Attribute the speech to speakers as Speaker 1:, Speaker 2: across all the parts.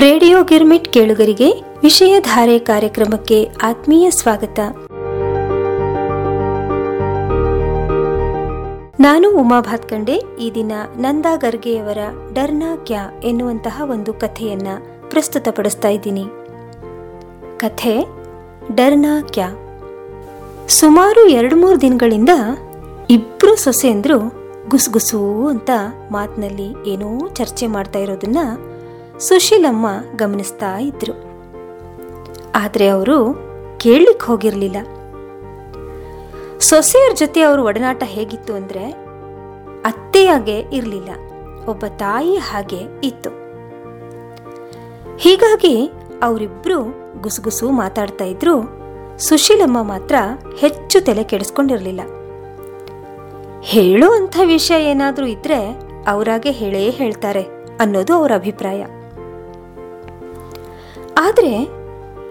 Speaker 1: Radio girmit ಕೇಳುಗರಿಗೆ ವಿಷಯ ಧಾರೆ ಕಾರ್ಯಕ್ರಮಕ್ಕೆ ಆತ್ಮೀಯ ಸ್ವಾಗತ. ನಾನು ಉಮಾ ಭಾತ್ಕಂಡೆ, ಈ ದಿನ ನಂದಾ ಗರ್ಗೆಯವರ ಡರ್ನಾ ಕ್ಯಾ ಎನ್ನುವಂತಹ ಒಂದು ಕಥೆಯನ್ನ ಪ್ರಸ್ತುತಪಡಿಸ್ತಾ ಇದ್ದೀನಿ. ಕಥೆ, ಡರ್ನಾ ಕ್ಯಾ. ಸುಮಾರು ಎರಡು ಮೂರು ದಿನಗಳಿಂದ ಇಬ್ರು ಸೊಸೆಯಂದ್ರು ಗುಸುಗುಸು ಅಂತ ಮಾತಿನಲ್ಲಿ ಏನೋ ಚರ್ಚೆ ಮಾಡ್ತಾ ಇರೋದನ್ನ ಸುಶೀಲಮ್ಮ ಗಮನಿಸ್ತಾ ಇದ್ರು. ಆದರೆ ಅವರು ಕೇಳಲಿಕ್ಕೆ ಹೋಗಿರ್ಲಿಲ್ಲ. ಸೊಸೆಯರ ಜೊತೆ ಅವ್ರ ಒಡನಾಟ ಹೇಗಿತ್ತು ಅಂದ್ರೆ ಅತ್ತೆಯಾಗೆ ಇರಲಿಲ್ಲ. ಒಬ್ಬ ತಾಯಿ ಹಾಗೆ ಇತ್ತು. ಹೀಗಾಗಿ ಅವರಿಬ್ರು ಗುಸುಗುಸು ಮಾತಾಡ್ತಾ ಇದ್ರು. ಸುಶೀಲಮ್ಮ ಮಾತ್ರ ಹೆಚ್ಚು ತಲೆ ಕೆಡಿಸ್ಕೊಂಡಿರ್ಲಿಲ್ಲ. ಹೇಳೋ ವಿಷಯ ಏನಾದರೂ ಇದ್ರೆ ಅವರಾಗೆ ಹೇಳೇ ಹೇಳ್ತಾರೆ ಅನ್ನೋದು ಅವರ ಅಭಿಪ್ರಾಯ. ಆದ್ರೆ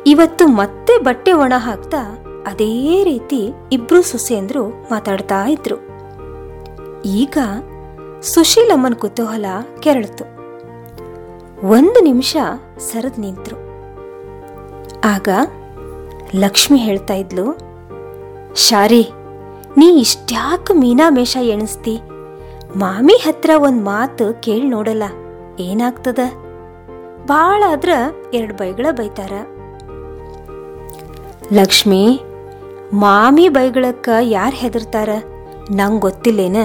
Speaker 1: ಇವತ್ತು ಮತ್ತೆ ಬಟ್ಟೆ ಒಣ ಹಾಕ್ತಾ ಅದೇ ರೀತಿ ಇಬ್ರು ಸೊಸೆಯಂದ್ರು ಮಾತಾಡ್ತಾ ಇದ್ರು. ಈಗ ಸುಶೀಲಮ್ಮನ ಕುತೂಹಲ ಕೆರಳಿತು. ಒಂದು ನಿಮಿಷ ಸರದ್ ನಿಂತರು. ಆಗ ಲಕ್ಷ್ಮಿ ಹೇಳ್ತಾ ಇದ್ಲು, ಶಾರಿ, ನೀ ಇಷ್ಟ್ಯಾಕ ಮೀನಾಮೇಷ ಎಣಿಸ್ತಿ? ಮಾಮಿ ಹತ್ರ ಒಂದ್ ಮಾತು ಕೇಳಿ ನೋಡಲ್ಲ, ಏನಾಗ್ತದ? ಭಾಳ ಆದ್ರ ಎರಡು ಬೈಗಳ ಬೈತಾರ. ಲಕ್ಷ್ಮಿ, ಮಾಮಿ ಬೈಗಳಕ್ಕ ಯಾರು ಹೆದರ್ತಾರ? ನಂಗೆ ಗೊತ್ತಿಲ್ಲೇನ?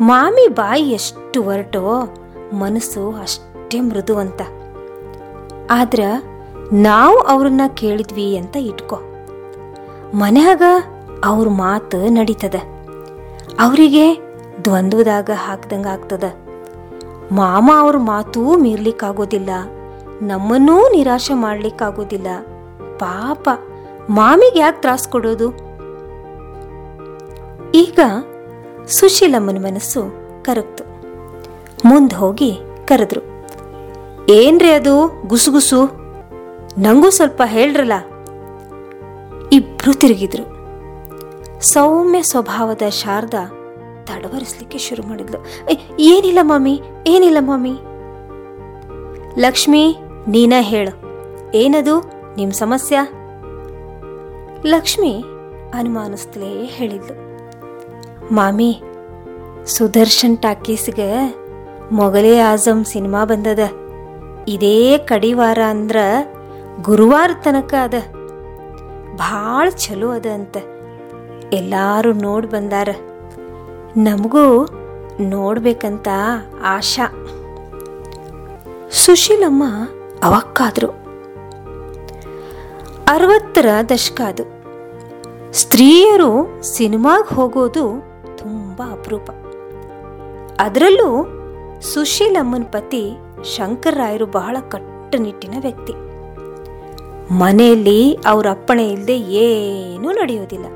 Speaker 1: ಮಾಮಿ ಬಾಯಿ ಎಷ್ಟು ಹೊರಟೋ ಮನಸ್ಸು ಅಷ್ಟೇ ಮೃದು ಅಂತ ಆದ್ರ ನಾವು ಅವ್ರನ್ನ ಕೇಳಿದ್ವಿ ಅಂತ ಇಟ್ಕೋ. ಮನ್ಯಾಗ ಅವ್ರ ಮಾತು ನಡೀತದ. ಅವರಿಗೆ ದ್ವಂದ್ವದಾಗ ಹಾಕ್ದಂಗ ಆಗ್ತದ. ಮಾಮ ಅವ್ರ ಮಾತೂ ಮೀರ್ಲಿಕ್ಕಾಗೋದಿಲ್ಲ. ನಮ್ಮನ್ನೂ ನಿರಾಶೆ ಮಾಡ್ಲಿಕ್ಕಾಗೋದಿಲ್ಲ. ಪಾಪ, ಮಾಮಿಗೆ ಯಾಕೆ ತ್ರಾಸ್ ಕೊಡೋದು? ಈಗ ಸುಶೀಲಮ್ಮನ ಮನಸ್ಸು ಕರಗ್ತು. ಮುಂದೆ ಹೋಗಿ ಕರೆದ್ರು. ಏನ್ರಿ ಅದು ಗುಸುಗುಸು ನಂಗೂ ಸ್ವಲ್ಪ ಹೇಳ್ರಲ್ಲ? ಇಬ್ರು ತಿರುಗಿದ್ರು. ಸೌಮ್ಯ ಸ್ವಭಾವದ ಶಾರದಾ ತಡವರಿಸ್ಲಿಕ್ಕೆ ಶುರು ಮಾಡಿದ್ಲು. "ಏ, ಏನಿಲ್ಲ ಮಾಮಿ ಏನಿಲ್ಲ ಮಾಮಿ. ಲಕ್ಷ್ಮಿ ನೀನ ಹೇಳು. ಏನದು ನಿಮ್ ಸಮಸ್ಯೆ? ಲಕ್ಷ್ಮಿ ಅನುಮಾನಿಸ್ತಲೇ ಹೇಳಿದ್ಲು. ಮಾಮಿ ಸುದರ್ಶನ್ ಟಾಕೀಸ್ಗೆ ಮೊಗಲೇ ಆಜಮ್ ಸಿನಿಮಾ ಬಂದದ. ಇದೇ ಕಡಿವಾರ ಅಂದ್ರ ಗುರುವಾರ ತನಕ ಅದ. ಭಾಳ ಚಲೋ ಅದ ಅಂತ. ಎಲ್ಲಾರು ನೋಡಿ ಬಂದಾರ. ನಮಗೂ ನೋಡ್ಬೇಕಂತ ಆಶಾ. ಸುಶೀಲಮ್ಮ ಅವಕ್ಕಾದ್ರು. ಅರವತ್ತರ ದಶಕ ಅದು. ಸ್ತ್ರೀಯರು ಸಿನಿಮಾಗೆ ಹೋಗೋದು ತುಂಬಾ ಅಪರೂಪ. ಅದರಲ್ಲೂ ಸುಶೀಲಮ್ಮನ ಪತಿ ಶಂಕರ್ರಾಯರು ಬಹಳ ಕಟ್ಟುನಿಟ್ಟಿನ ವ್ಯಕ್ತಿ. ಮನೆಯಲ್ಲಿ ಅವರ ಅಪ್ಪಣೆ ಇಲ್ಲದೆ ಏನೂ ನಡೆಯೋದಿಲ್ಲ.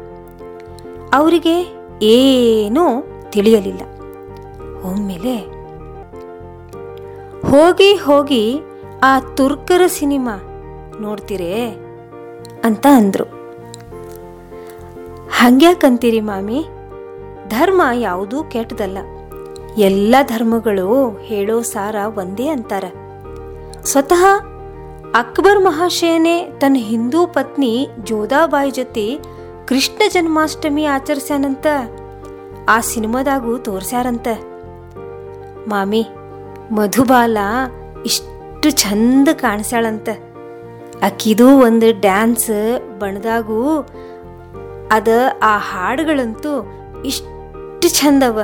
Speaker 1: ಅವರಿಗೆ ಏನೂ ತಿಳಿಯಲಿಲ್ಲ. ಒಮ್ಮೆಲೆ ಹೋಗಿ ಹೋಗಿ ಆ ತುರ್ಕರ ಸಿನಿಮಾ ನೋಡ್ತೀರೇ ಅಂತ ಅಂದ್ರು. ಹಂಗ್ಯಾಕಂತೀರಿ ಮಾಮಿ? ಧರ್ಮ ಯಾವುದೂ ಕೆಟ್ಟದಲ್ಲ. ಎಲ್ಲ ಧರ್ಮಗಳು ಹೇಳೋ ಸಾರ ಒಂದೇ ಅಂತಾರ. ಸ್ವತಃ ಅಕ್ಬರ್ ಮಹಾಶಯನೇ ತನ್ನ ಹಿಂದೂ ಪತ್ನಿ ಜೋಧಾಬಾಯಿ ಜೊತೆ ಕೃಷ್ಣ ಜನ್ಮಾಷ್ಟಮಿ ಆಚರಿಸ್ಯಾನಂತ, ಆ ಸಿನಿಮಾದಾಗೂ ತೋರ್ಸ್ಯಾರಂತ. ಮಾಮಿ, ಮಧುಬಾಲ ಇಷ್ಟು ಚಂದ ಕಾಣಿಸ್ಯಾಳಂತ. ಅಕ್ಕಿದು ಒಂದು ಡ್ಯಾನ್ಸ್ ಬಣದಾಗೂ ಅದ, ಆ ಹಾಡುಗಳಂತೂ ಇಷ್ಟು ಚಂದವ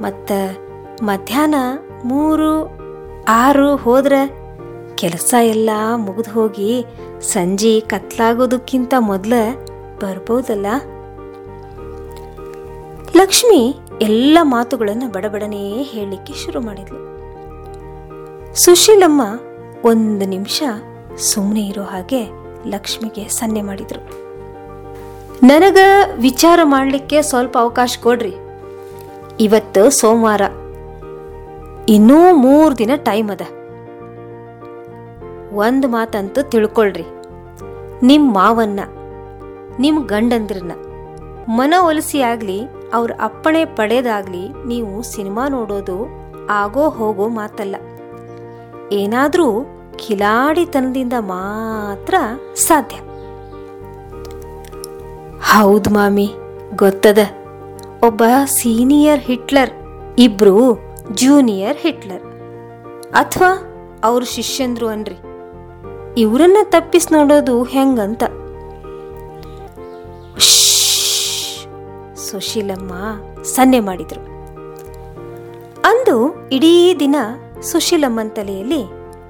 Speaker 1: ಮತ್ತು ಮಧ್ಯಾಹ್ನ ಮೂರು, ಆರು ಹೋದ್ರೆ ಕೆಲಸ ಎಲ್ಲ ಮುಗಿದು ಹೋಗಿ ಸಂಜೆ ಕತ್ಲಾಗೋದಕ್ಕಿಂತ ಮೊದಲ ಬರ್ಬೋದಲ್ಲ? ಲಕ್ಷ್ಮಿ ಎಲ್ಲ ಮಾತುಗಳನ್ನು ಬಡಬಡನೇ ಹೇಳಲಿಕ್ಕೆ ಶುರು ಮಾಡಿದ್ಲು. ಸುಶೀಲಮ್ಮ ಒಂದು ನಿಮಿಷ ಸುಮ್ಮನೆ ಇರೋ ಹಾಗೆ ಲಕ್ಷ್ಮಿಗೆ ಸನ್ನೆ ಮಾಡಿದ್ರು. ನನಗ ವಿಚಾರ ಮಾಡಲಿಕ್ಕೆ ಸ್ವಲ್ಪ ಅವಕಾಶ ಕೊಡ್ರಿ. ಇವತ್ತು ಸೋಮವಾರ. ಇನ್ನೂ ಮೂರು ದಿನ ಟೈಮ್ ಅದ. ಒಂದು ಮಾತಂತೂ ತಿಳ್ಕೊಳ್ರಿ. ನಿಮ್ಮ ಮಾವನ್ನ. ನಿಮ್ಮ ಗಂಡಂದ್ರನ್ನ. ಮನ ಒಲಿಸಿ ಆಗ್ಲಿ ಅವ್ರ ಅಪ್ಪಣೆ ಪಡೆದಾಗ್ಲಿ ನೀವು ಸಿನಿಮಾ ನೋಡೋದು ಆಗೋ ಹೋಗೋ ಮಾತಲ್ಲ. ಏನಾದರೂ ಕಿಲಾಡಿತನದಿಂದ ಮಾತ್ರ ಸಾಧ್ಯ. ಹೌದು ಮಾಮಿ, ಗೊತ್ತದ. ಒಬ್ಬ ಸೀನಿಯರ್ ಹಿಟ್ಲರ್, ಇಬ್ರು ಜೂನಿಯರ್ ಹಿಟ್ಲರ್. ಅಥವಾ ಅವ್ರ ಶಿಷ್ಯಂದ್ರು ಅನ್ರಿ. ಇವರನ್ನ ತಪ್ಪಿಸಿ ನೋಡೋದು ಹೆಂಗಂತ. ಸುಶೀಲಮ್ಮ ಸನ್ನೆ ಮಾಡಿದ್ರು. ಅಂದು ಇಡೀ ದಿನ ಸುಶೀಲಮ್ಮನ ತಲೆಯಲ್ಲಿ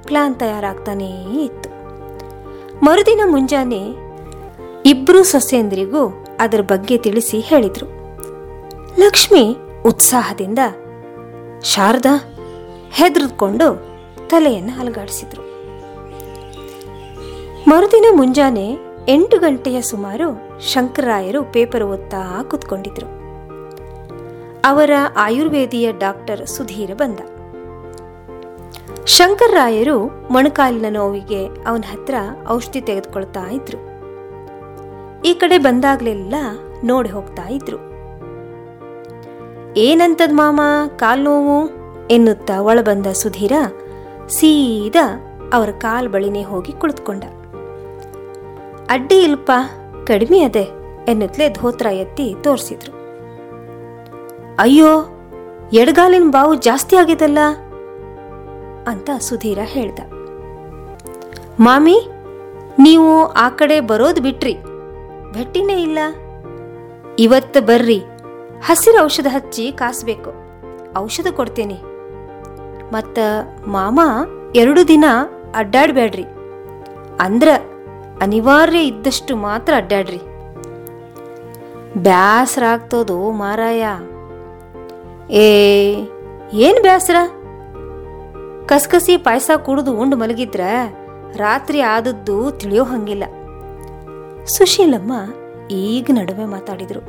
Speaker 1: ಪ್ಲಾನ್ ತಯಾರಾಗ್ತಾನೇ ಇತ್ತು. ಮರುದಿನ ಮುಂಜಾನೆ ಇಬ್ರು ಸೊಸೆಯಂದ್ರಿಗೂ ಅದರ ಬಗ್ಗೆ ತಿಳಿಸಿ ಹೇಳಿದ್ರು. ಲಕ್ಷ್ಮಿ ಉತ್ಸಾಹದಿಂದ ಶಾರದಾ ಹೆದರ್ಕೊಂಡು ತಲೆಯನ್ನು ಅಲುಗಾಡಿಸಿದ್ರು. ಮರುದಿನ ಮುಂಜಾನೆ ಎಂಟು ಗಂಟೆಯ ಸುಮಾರು ಶಂಕರಾಯರು ಪೇಪರ್ ಓದ್ತಾ ಕೂತ್ಕೊಂಡಿದ್ರು. ಅವರ ಆಯುರ್ವೇದಿಯ ಡಾಕ್ಟರ್ ಸುಧೀರ ಬಂದ. ಶಂಕರರಾಯರು ಮೊಣಕಾಲಿನ ನೋವಿಗೆ ಅವನ ಹತ್ರ ಔಷಧಿ ತೆಗೆದುಕೊಳ್ತಾ ಇದ್ರು. ಈ ಕಡೆ ಬಂದಾಗ್ಲೆಲ್ಲ ನೋಡಿ ಹೋಗ್ತಾ ಇದ್ರು. ಏನಂತದ್ ಮಾಮ ಕಾಲ್ ನೋವು? ಎನ್ನುತ್ತಾ ಒಳಬಂದ ಸುಧೀರ ಸೀದಾ ಅವರ ಕಾಲ್ ಬಳಿನೇ ಹೋಗಿ ಕುಳಿತುಕೊಂಡ. ಅಡ್ಡಿ ಇಲ್ಪ ಕಡಿಮೆ ಅದೆ ಎನ್ನುತ್ತಲೇ ಧೋತ್ರ ಎತ್ತಿ ತೋರಿಸಿದ್ರು. ಅಯ್ಯೋ, ಎಡಗಾಲಿನ ಬಾವು ಜಾಸ್ತಿ ಆಗಿದಲ್ಲ? ಅಂತ ಸುಧೀರ ಹೇಳ್ದ. ಮಾಮಿ, ನೀವು ಆ ಕಡೆ ಬರೋದು ಬಿಟ್ರಿ. ಭಟ್ಟಿನೇ ಇಲ್ಲ. ಇವತ್ತು ಬರ್ರಿ. ಹಸಿರು ಔಷಧ ಹಚ್ಚಿ ಕಾಸ್ಬೇಕು. ಔಷಧ ಕೊಡ್ತೀನಿ. ಮತ್ತ ಮಾಮ ಎರಡು ದಿನ ಅಡ್ಡಾಡ್ಬೇಡ್ರಿ ಅಂದ್ರ ಅನಿವಾರ್ಯ ಇದ್ದಷ್ಟು ಮಾತ್ರ ಅಡ್ಡಾಡ್ರಿ. ಬ್ಯಾಸರ ಆಗ್ತೋದು ಮಾರಾಯ. ಏ, ಏನು ಬ್ಯಾಸರ? ಕಸಕಸಿ ಪಾಯಸ ಕುಡಿದು ಉಂಡು ಮಲಗಿದ್ರ ರಾತ್ರಿ ಆದದ್ದು ತಿಳಿಯೋ ಹಂಗಿಲ್ಲ. ಸುಶೀಲಮ್ಮ ಈಗ ನಡುವೆ ಮಾತಾಡಿದ್ರು.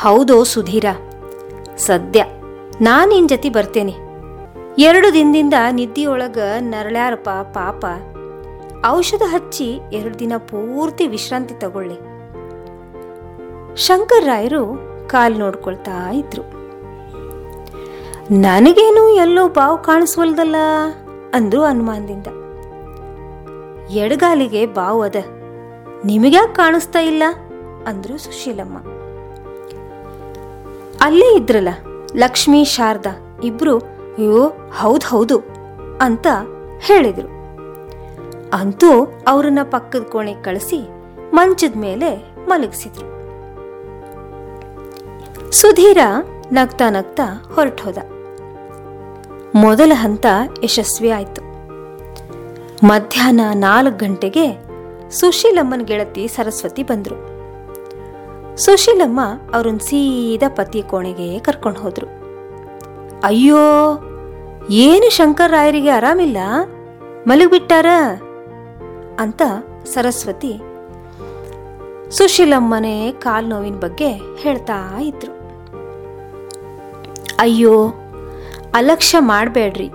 Speaker 1: ಹೌದೋ ಸುಧೀರ, ಸದ್ಯ ನಾನು ನಿನ್ನ ಜೊತೆ ಬರ್ತೇನೆ. ಎರಡು ದಿನದಿಂದ ನಿದ್ದಿಯೊಳಗ ನರಳ್ಯಾರಪ್ಪ ಪಾಪ ಔಷಧ ಹಚ್ಚಿ ಎರಡು ದಿನ ಪೂರ್ತಿ ವಿಶ್ರಾಂತಿ ತಗೊಳ್ಳಿ. ಶಂಕರ್ ರಾಯರು ಕಾಲ್ ನೋಡ್ಕೊಳ್ತಾ ಇದ್ರು. ನನಗೇನು ಎಲ್ಲೋ ಬಾವು ಕಾಣಿಸ್ವಲ್ದಲ್ಲ ಅಂದ್ರು ಅನುಮಾನದಿಂದ. ಎಡಗಾಲಿಗೆ ಬಾವು ಅದ, ನಿಮಗ್ಯಾಕೆ ಕಾಣಿಸ್ತಾ ಇಲ್ಲ ಅಂದ್ರು ಸುಶೀಲಮ್ಮ. ಅಲ್ಲೇ ಇದ್ರಲ್ಲ ಲಕ್ಷ್ಮೀ, ಶಾರದಾ ಇಬ್ರು, ಅಯ್ಯೋ ಹೌದ್ ಹೌದು ಅಂತ ಹೇಳಿದ್ರು. ಅಂತೂ ಅವ್ರನ್ನ ಪಕ್ಕದ ಕೋಣೆಗೆ ಕಳಿಸಿ ಮಂಚದ ಮೇಲೆ ಮಲಗಿಸಿದ್ರು. ಸುಧೀರ ನಗ್ತಾ ನಗ್ತಾ ಹೊರಟೋದ ಮೊದಲ ಹಂತ ಯಶಸ್ವಿ ಆಯ್ತು. ಮಧ್ಯಾಹ್ನ ನಾಲ್ಕು ಗಂಟೆಗೆ ಸುಶೀಲಮ್ಮನ ಗೆಳತಿ ಸರಸ್ವತಿ ಬಂದ್ರು. ಸುಶೀಲಮ್ಮ ಅವ್ರನ್ನ ಸೀದಾ ಪತಿ ಕೋಣೆಗೆ ಕರ್ಕೊಂಡು ಹೋದ್ರು. ಅಯ್ಯೋ, ಏನು ಶಂಕರ್ ರಾಯರಿಗೆ ಆರಾಮಿಲ್ಲ? ಮಲಗಿಬಿಟ್ಟಾರ? ಅಂತ ಸರಸ್ವತಿ ಸುಶೀಲಮ್ಮನೇ ಕಾಲ್ ನೋವಿನ ಬಗ್ಗೆ ಹೇಳ್ತಾ ಇದ್ರು. ಅಯ್ಯೋ, ಅಲಕ್ಷ್ಯ ಮಾಡಬೇಡ್ರಿ.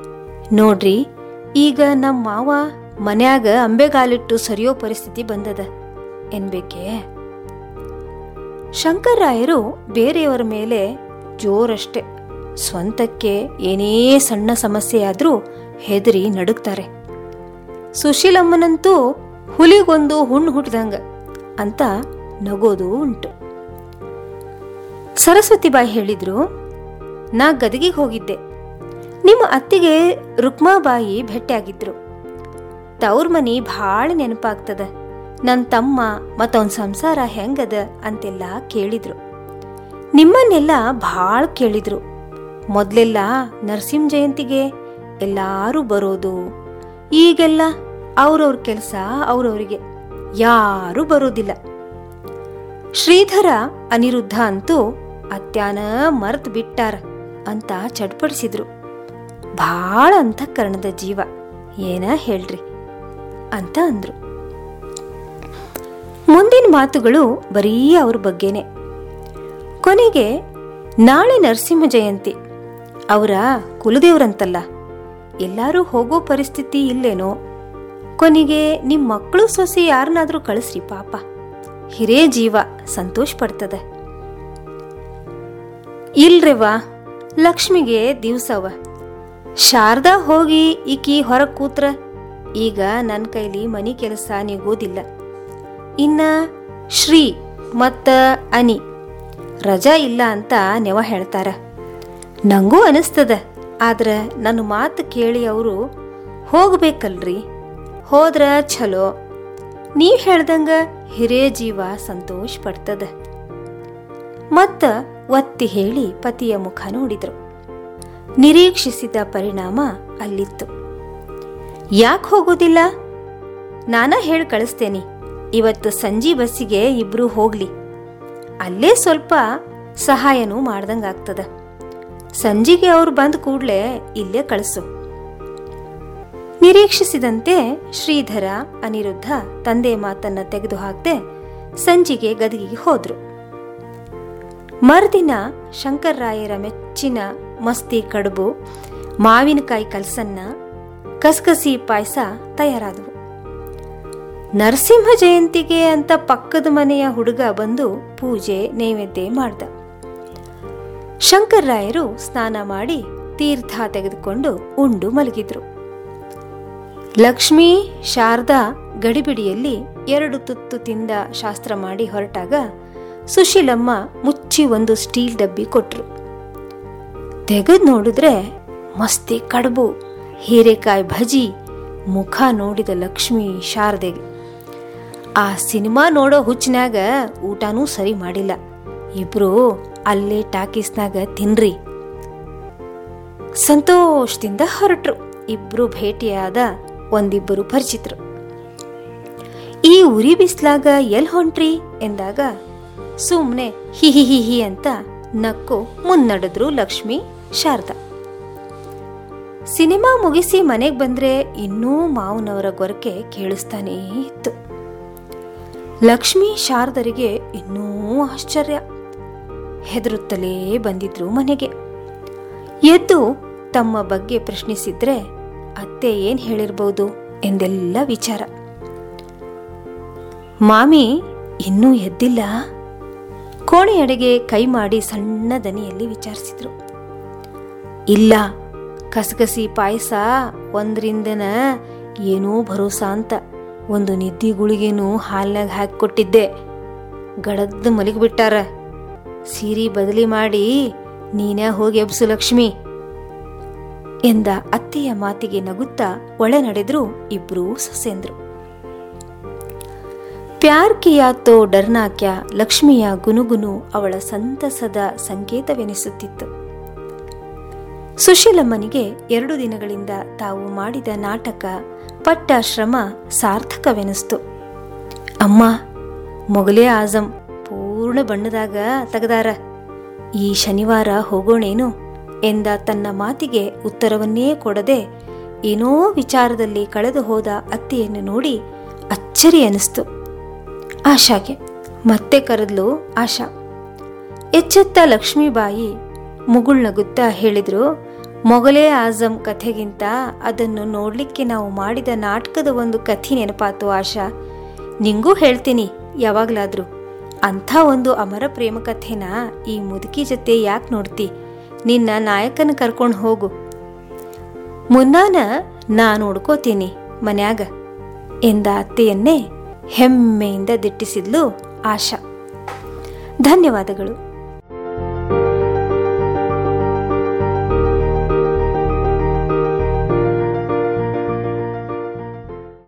Speaker 1: ನೋಡ್ರಿ, ಈಗ ನಮ್ಮ ಮಾವ ಮನ್ಯಾಗ ಅಂಬೆಗಾಲಿಟ್ಟು ಸರಿಯೋ ಪರಿಸ್ಥಿತಿ ಬಂದದ. ಎನ್ಬೇಕೆ? ಶಂಕರ್ರಾಯರು ಬೇರೆಯವರ ಮೇಲೆ ಜೋರಷ್ಟೆ. ಸ್ವಂತಕ್ಕೆ ಏನೇ ಸಣ್ಣ ಸಮಸ್ಯೆ ಆದ್ರೂ ಹೆದರಿ ನಡುಗ್ತಾರೆ. ಸುಶೀಲಮ್ಮನಂತೂ ಹುಲಿಗೊಂದು ಹುಣ್ಣು ಹುಟ್ಟಿದಂಗ ಅಂತ ನಗೋದು ಉಂಟು. ಸರಸ್ವತಿಬಾಯಿ ಹೇಳಿದ್ರು, ನಾ ಗದಗಿಗೆ ಹೋಗಿದ್ದೆ. ನಿಮ್ಮ ಅತ್ತಿಗೆ ರುಕ್ಮಾಬಾಯಿ ಭೆಟ್ಟಿಯಾಗಿದ್ರು ತವ್ರ ಮನಿ ಭಾಳ ನೆನಪಾಗ್ತದ. ನನ್ನ ತಮ್ಮ ಮತ್ತವನ್ ಸಂಸಾರ ಹೆಂಗದ ಅಂತೆಲ್ಲ ಕೇಳಿದ್ರು. ನಿಮ್ಮನ್ನೆಲ್ಲ ಭಾಳ ಕೇಳಿದ್ರು. ಮೊದಲೆಲ್ಲ ನರಸಿಂಹ ಜಯಂತಿಗೆ ಎಲ್ಲಾರು ಬರೋದು ಈಗೆಲ್ಲ ಅವ್ರವ್ರ ಕೆಲಸ ಅವ್ರವ್ರಿಗೆ. ಯಾರೂ ಬರೋದಿಲ್ಲ. ಶ್ರೀಧರ ಅನಿರುದ್ಧ ಅಂತೂ ಅತ್ಯಾನ ಮರ್ತ್ ಬಿಟ್ಟಾರ ಅಂತ ಚಡ್ಪಡಿಸಿದ್ರು. ಭಾಳ ಅಂತಃಕರಣದ ಜೀವ, ಏನ ಹೇಳ್ರಿ ಅಂತ ಅಂದ್ರು. ಮುಂದಿನ ಮಾತುಗಳು ಬರೀ ಅವ್ರ ಬಗ್ಗೆನೆ. ಕೊನೆಗೆ ನಾಳೆ ನರಸಿಂಹ ಜಯಂತಿ. ಅವರ ಕುಲದೇವ್ರಂತಲ್ಲ. ಎಲ್ಲರೂ ಹೋಗೋ ಪರಿಸ್ಥಿತಿ ಇಲ್ಲೇನೋ? ಕೊನೆಗೆ ನಿಮ್ಮ ಮಕ್ಕಳು ಸೊಸೆ ಯಾರನ್ನಾದರೂ ಕಳಿಸ್ರಿ ಪಾಪ. ಹಿರೇ ಜೀವ ಸಂತೋಷ ಪಡ್ತದೆ. ಇಲ್ರಿವಾ ಲಕ್ಷ್ಮಿಗೆ ದಿವ್ಸವ ಶಾರದಾ ಹೋಗಿ ಈಕಿ ಹೊರಗೆ ಕೂತ್ರ. ಈಗ ನನ್ನ ಕೈಲಿ ಮನಿ ಕೆಲಸ ನಿಗೋದಿಲ್ಲ. ಇನ್ನ ಶ್ರೀ ಮತ್ತ ಅನಿ. ರಜಾ ಇಲ್ಲ ಅಂತ ನೆವ ಹೇಳ್ತಾರ. ನಂಗೂ ಅನಿಸ್ತದ. ಆದ್ರೆ ನನ್ನ ಮಾತು ಕೇಳಿ ಅವರು, ಹೋಗ್ಬೇಕಲ್ರಿ. ಹೋದ್ರ ಛಲೋ. ನೀ ಹೇಳ್ದಂಗ ಹಿರೇ ಜೀವ ಸಂತೋಷ ಪಡ್ತದ. ಮತ್ತ ಒತ್ತಿ ಹೇಳಿ ಪತಿಯ ಮುಖ ನೋಡಿದ್ರು. ನಿರೀಕ್ಷಿಸಿದ ಪರಿಣಾಮ ಅಲ್ಲಿತ್ತು. ಯಾಕೆ ಹೋಗೋದಿಲ್ಲ? ನಾನ ಹೇಳಿ ಕಳಿಸ್ತೇನೆ. ಇವತ್ತು ಸಂಜೆ ಬಸ್ಸಿಗೆ ಇಬ್ರು ಹೋಗ್ಲಿ. ಅಲ್ಲೇ ಸ್ವಲ್ಪ ಸಹಾಯನೂ ಮಾಡ್ದಂಗಾಗ್ತದ. ಸಂಜೆಗೆ ಅವ್ರು ಬಂದ ಕೂಡಲೇ ಇಲ್ಲೇ ಕಳಿಸು. ನಿರೀಕ್ಷಿಸಿದಂತೆ ಶ್ರೀಧರ, ಅನಿರುದ್ಧ ತಂದೆ ಮಾತನ್ನ ತೆಗೆದು ಹಾಕದೆ ಸಂಜಿಗೆ ಗದಗಿಗೆ ಹೋದ್ರು. ಮರುದಿನ ಶಂಕರರಾಯರ ಮೆಚ್ಚಿನ ಮಸ್ತಿ ಕಡುಬು, ಮಾವಿನಕಾಯಿ ಕಲಸನ್ನ, ಕಸಕಸಿ ಪಾಯಸ ತಯಾರಾದವು. ನರಸಿಂಹ ಜಯಂತಿಗೆ ಅಂತ ಪಕ್ಕದ ಮನೆಯ ಹುಡುಗ ಬಂದು ಪೂಜೆ, ನೈವೇದ್ಯ ಮಾಡ್ದ. ಶಂಕರ್ರಾಯರು ಸ್ನಾನ ಮಾಡಿ ತೀರ್ಥ ತೆಗೆದುಕೊಂಡು ಉಂಡು ಮಲಗಿದ್ರು. ಲಕ್ಷ್ಮೀ, ಶಾರದಾ ಗಡಿಬಿಡಿಯಲ್ಲಿ ಎರಡು ತುತ್ತು ತಿಂದ ಶಾಸ್ತ್ರ ಮಾಡಿ ಹೊರಟಾಗ ಸುಶೀಲಮ್ಮ ಮುಚ್ಚಿ ಒಂದು ಸ್ಟೀಲ್ ಡಬ್ಬಿ ಕೊಟ್ರು. ತೆಗೆದು ನೋಡಿದ್ರೆ ಮಸ್ತಿ ಕಡುಬು, ಹೀರೆಕಾಯಿ ಭಜಿ, ಮುಖ ನೋಡಿದ ಲಕ್ಷ್ಮಿ ಶಾರದೆಗೆ. ಆ ಸಿನಿಮಾ ನೋಡೋ ಹುಚ್ಚಿನಾಗ ಊಟನೂ ಸರಿ ಮಾಡಿಲ್ಲ. ಇಬ್ರು ಅಲ್ಲೇ ಟಾಕೀಸ್ನಾಗ ತಿನ್ರಿ. ಸಂತೋಷದಿಂದ ಹೊರಟ್ರು. ಇಬ್ರು ಭೇಟಿಯಾದ ಒಂದಿಬ್ಬರು ಪರಿಚಿತರು. ಈ ಉರಿ ಬಿಸ್ಲಾಗ ಎಲ್ ಹೊಂಟ್ರಿ? ಎಂದಾಗ, ಸುಮ್ನೆ ಹಿಹಿ ಹಿಹಿ ಅಂತ ನಕ್ಕು ಮುನ್ನಡೆದ್ರು ಲಕ್ಷ್ಮಿ, ಶಾರದ. ಸಿನಿಮಾ ಮುಗಿಸಿ ಮನೆಗೆ ಬಂದ್ರೆ ಇನ್ನೂ ಮಾವನವರ ಗೊರಕೆ ಕೇಳಿಸ್ತಾನೇ ಇತ್ತು. ಲಕ್ಷ್ಮಿ, ಶಾರದರಿಗೆ ಇನ್ನೂ ಆಶ್ಚರ್ಯ. ಹೆದರುತ್ತಲೇ ಬಂದಿದ್ರು ಮನೆಗೆ. ಎದ್ದು ತಮ್ಮ ಬಗ್ಗೆ ಪ್ರಶ್ನಿಸಿದ್ರೆ ಅತ್ತೆ ಏನ್ ಹೇಳಿರ್ಬೋದು ಎಂದೆಲ್ಲ ವಿಚಾರ. ಮಾಮಿ, ಇನ್ನೂ ಎದ್ದಿಲ್ಲ? ಕೋಣೆಯಡೆಗೆ ಕೈ ಮಾಡಿ ಸಣ್ಣ ದನಿಯಲ್ಲಿ ವಿಚಾರಿಸಿದ್ರು. ಇಲ್ಲ, ಕಸಗಸಿ ಪಾಯಸ ಒಂದ್ರಿಂದನ ಏನೂ ಭರೋಸಾ ಅಂತ ಒಂದು ನಿದ್ದಿ ಗುಳಿಗೆನೂ ಹಾಲ್ನಾಗ ಹಾಕಿ ಕೊಟ್ಟಿದ್ದೆ ಗಡದ್ದು ಮಲಗಿಬಿಟ್ಟಾರ. ಸೀರೆ ಬದಲಿ ಮಾಡಿ ನೀನೇ ಹೋಗಿ ಎಬ್ಸು ಲಕ್ಷ್ಮಿ ಎಂದ ಅತ್ತೆಯ ಮಾತಿಗೆ ನಗುತ್ತಾ ಒಳ ನಡೆದ್ರು ಇಬ್ರೂ ಸೊಸೆಂದ್ರು. ಪ್ಯಾರ್ ಕಿಯಾ ತೋ ಡರ್ನಾಕ್ಯ ಲಕ್ಷ್ಮಿಯ ಗುನುಗುನು ಅವಳ ಸಂತಸದ ಸಂಕೇತವೆನಿಸುತ್ತಿತ್ತು. ಸುಶೀಲಮ್ಮನಿಗೆ ಎರಡು ದಿನಗಳಿಂದ ತಾವು ಮಾಡಿದ ನಾಟಕ ಪಟ್ಟ ಶ್ರಮ ಸಾರ್ಥಕವೆನಿಸ್ತು. ಅಮ್ಮ ಮೊಘಲೇ ಆಜಂ. ಪೂರ್ಣ ಬಣ್ಣದಾಗ ತೆಗೆದಾರ. ಈ ಶನಿವಾರ ಹೋಗೋಣೇನು? ಎಂದ ತನ್ನ ಮಾತಿಗೆ ಉತ್ತರವನ್ನೇ ಕೊಡದೆ ಏನೋ ವಿಚಾರದಲ್ಲಿ ಕಳೆದು ಹೋದ ಅತ್ತೆಯನ್ನು ನೋಡಿ ಅಚ್ಚರಿ ಅನಿಸ್ತು. ಆಶಾಗೆ, ಮತ್ತೆ ಕರೆದ್ಲು ಆಶಾ. ಎಚ್ಚೆತ್ತ ಲಕ್ಷ್ಮೀಬಾಯಿ ಮುಗುಳ್ನಗುತ್ತಾ ಹೇಳಿದ್ರು, ಮೊಘಲೇ ಆಜಂ ಕಥೆಗಿಂತ ಅದನ್ನು ನೋಡ್ಲಿಕ್ಕೆ ನಾವು ಮಾಡಿದ ನಾಟಕದ ಒಂದು ಕಥೆ ನೆನಪಾತು ಆಶಾ. ನಿಂಗೂ ಹೇಳ್ತೀನಿ, ಯಾವಾಗ್ಲಾದ್ರೂ. ಅಂಥ ಒಂದು ಅಮರ ಪ್ರೇಮ ಕಥೆನ ಈ ಮುದುಕಿ ಜೊತೆ ಯಾಕೆ ನೋಡ್ತಿ? ನಿನ್ನ ನಾಯಕನ ಕರ್ಕೊಂಡು ಹೋಗು. ಮುನ್ನಾನ ನಾ ನೋಡ್ಕೋತೀನಿ ಮನ್ಯಾಗ ಎಂದ ಅತ್ತೆಯನ್ನೇ ಹೆಮ್ಮೆಯಿಂದ ದಿಟ್ಟಿಸಿದ್ಲು ಆಶಾ. ಧನ್ಯವಾದಗಳು.